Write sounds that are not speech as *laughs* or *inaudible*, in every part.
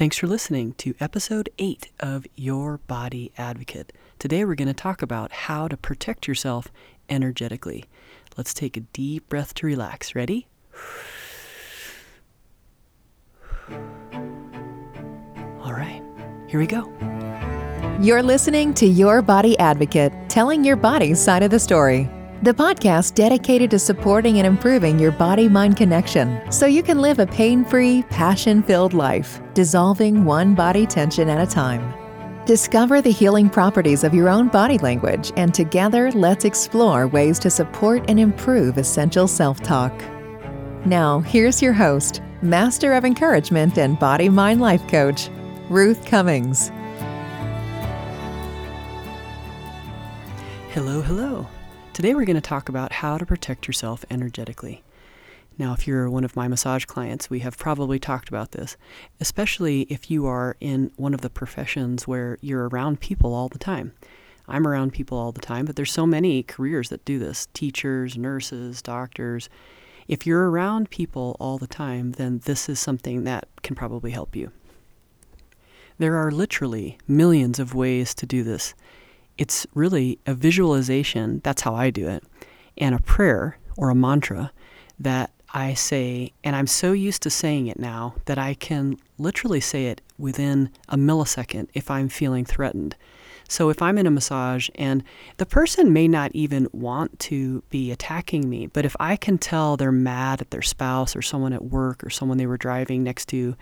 Thanks for listening to episode 8 of Your Body Advocate. Today we're going to talk about how to protect yourself energetically. Let's take a deep breath to relax. Ready? All right, here we go. You're listening to Your Body Advocate, telling your body's side of the story. The podcast dedicated to supporting and improving your body mind connection so you can live a pain free, passion filled life, dissolving one body tension at a time. Discover the healing properties of your own body language, and together let's explore ways to support and improve essential self talk. Now, here's your host, Master of Encouragement and Body Mind Life Coach, Ruth Cummings. Hello, hello. Today we're going to talk about how to protect yourself energetically. Now, if you're one of my massage clients, we have probably talked about this, especially if you are in one of the professions where you're around people all the time. I'm around people all the time, but there's so many careers that do this teachers, nurses, doctors. If you're around people all the time, then this is something that can probably help you. There are literally millions of ways to do this it's really a visualization, that's how I do it, and a prayer or a mantra that I say, and I'm so used to saying it now that I can literally say it within a millisecond if I'm feeling threatened. So if I'm in a massage and the person may not even want to be attacking me, but if I can tell they're mad at their spouse or someone at work or someone they were driving next to,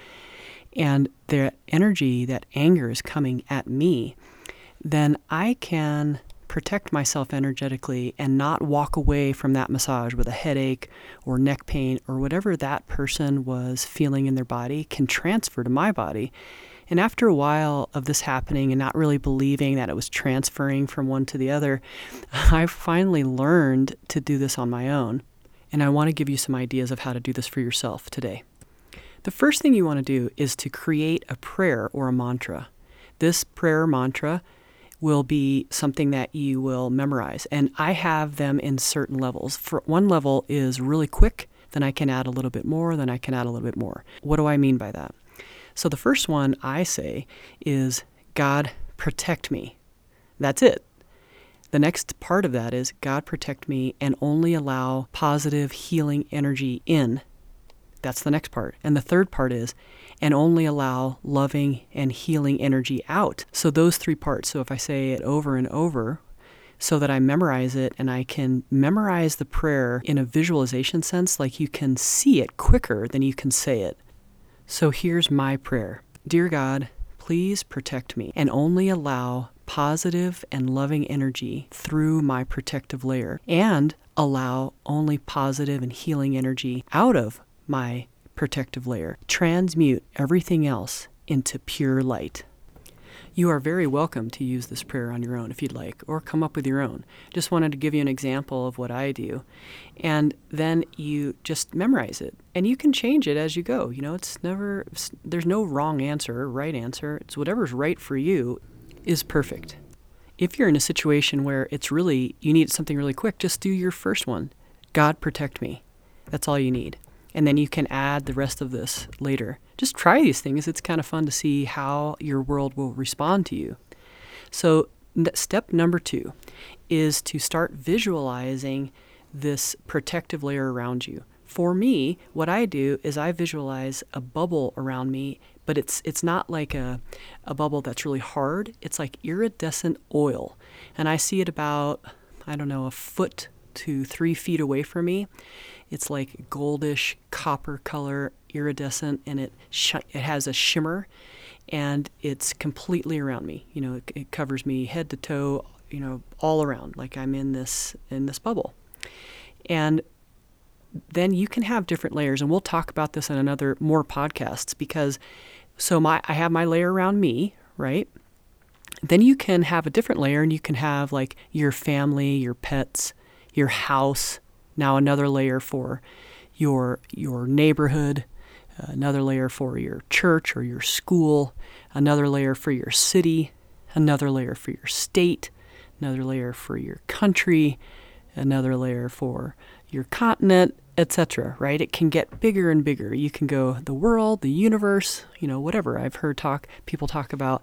and their energy, that anger is coming at me, then I can protect myself energetically and not walk away from that massage with a headache or neck pain or whatever that person was feeling in their body can transfer to my body. And after a while of this happening and not really believing that it was transferring from one to the other, *laughs* I finally learned to do this on my own. And I want to give you some ideas of how to do this for yourself today. The first thing you want to do is to create a prayer or a mantra. This prayer mantra will be something that you will memorize. And I have them in certain levels. For one level is really quick, then I can add a little bit more, then I can add a little bit more. What do I mean by that? So the first one I say is God protect me. That's it. The next part of that is God protect me and only allow positive healing energy in. That's the next part. And the third part is and only allow loving and healing energy out. So, those three parts. So, if I say it over and over, so that I memorize it and I can memorize the prayer in a visualization sense, like you can see it quicker than you can say it. So, here's my prayer Dear God, please protect me and only allow positive and loving energy through my protective layer and allow only positive and healing energy out of my protective layer. Transmute everything else into pure light. You are very welcome to use this prayer on your own if you'd like, or come up with your own. Just wanted to give you an example of what I do. And then you just memorize it. And you can change it as you go. You know, it's never, there's no wrong answer or right answer. It's whatever's right for you is perfect. If you're in a situation where it's really, you need something really quick, just do your first one God protect me. That's all you need and then you can add the rest of this later. Just try these things. It's kind of fun to see how your world will respond to you. So, step number two is to start visualizing this protective layer around you. For me, what I do is I visualize a bubble around me, but it's it's not like a, a bubble that's really hard. It's like iridescent oil. And I see it about, I don't know, a foot to three feet away from me. It's like goldish copper color, iridescent, and it sh- it has a shimmer, and it's completely around me. You know, it, it covers me head to toe. You know, all around, like I'm in this in this bubble, and then you can have different layers, and we'll talk about this in another more podcasts because so my I have my layer around me, right? Then you can have a different layer, and you can have like your family, your pets, your house, now another layer for your your neighborhood, another layer for your church or your school, another layer for your city, another layer for your state, another layer for your country, another layer for your continent, etc. Right? It can get bigger and bigger. You can go the world, the universe, you know, whatever. I've heard talk people talk about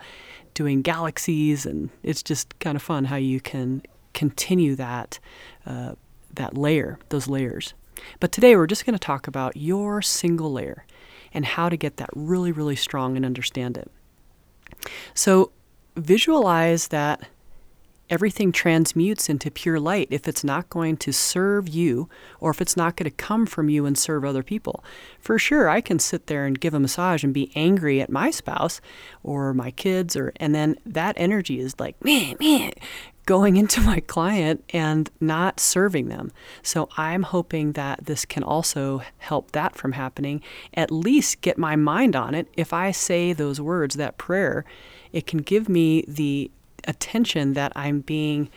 doing galaxies, and it's just kind of fun how you can continue that uh, that layer, those layers. But today we're just going to talk about your single layer and how to get that really, really strong and understand it. So visualize that everything transmutes into pure light if it's not going to serve you or if it's not going to come from you and serve other people. For sure, I can sit there and give a massage and be angry at my spouse or my kids or and then that energy is like, man, man, going *laughs* into my client and not serving them. So I'm hoping that this can also help that from happening, at least get my mind on it. If I say those words, that prayer, it can give me the attention that I'm being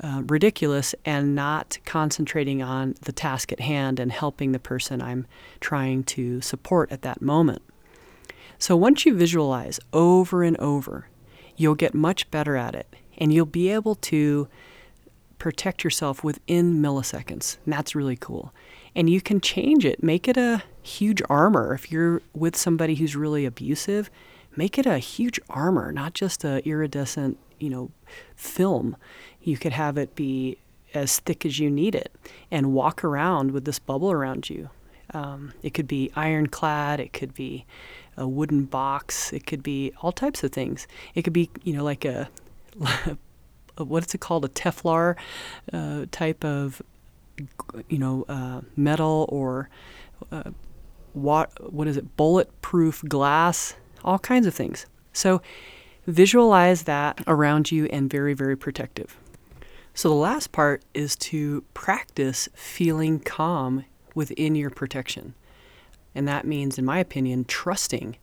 uh, ridiculous and not concentrating on the task at hand and helping the person I'm trying to support at that moment. So once you visualize over and over, you'll get much better at it and you'll be able to protect yourself within milliseconds. And that's really cool. And you can change it, make it a huge armor. If you're with somebody who's really abusive, make it a huge armor, not just a iridescent, you know, film. You could have it be as thick as you need it and walk around with this bubble around you. Um, it could be ironclad, it could be a wooden box, it could be all types of things. It could be, you know, like a, *laughs* what's it called, a Teflon uh, type of, you know, uh, metal or uh, what, what is it, bulletproof glass all kinds of things. So visualize that around you and very, very protective. So the last part is to practice feeling calm within your protection. And that means, in my opinion, trusting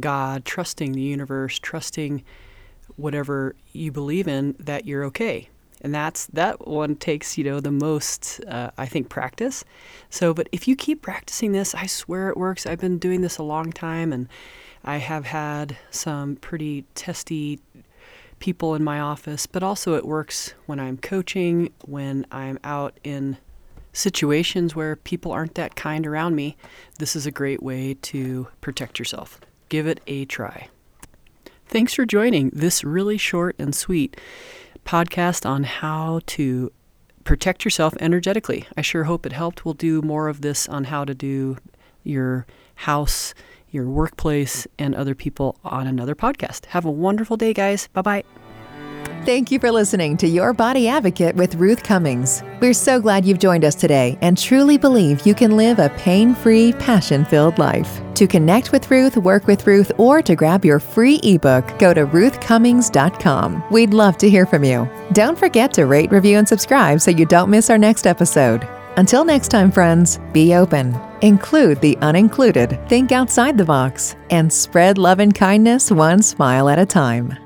God, trusting the universe, trusting whatever you believe in that you're okay. And that's that one takes you know the most uh, I think practice. So, but if you keep practicing this, I swear it works. I've been doing this a long time, and I have had some pretty testy people in my office, but also it works when I'm coaching, when I'm out in situations where people aren't that kind around me. This is a great way to protect yourself. Give it a try. Thanks for joining this really short and sweet podcast on how to protect yourself energetically. I sure hope it helped. We'll do more of this on how to do your house your workplace, and other people on another podcast. Have a wonderful day, guys. Bye bye. Thank you for listening to Your Body Advocate with Ruth Cummings. We're so glad you've joined us today and truly believe you can live a pain free, passion filled life. To connect with Ruth, work with Ruth, or to grab your free ebook, go to ruthcummings.com. We'd love to hear from you. Don't forget to rate, review, and subscribe so you don't miss our next episode. Until next time, friends, be open, include the unincluded, think outside the box, and spread love and kindness one smile at a time.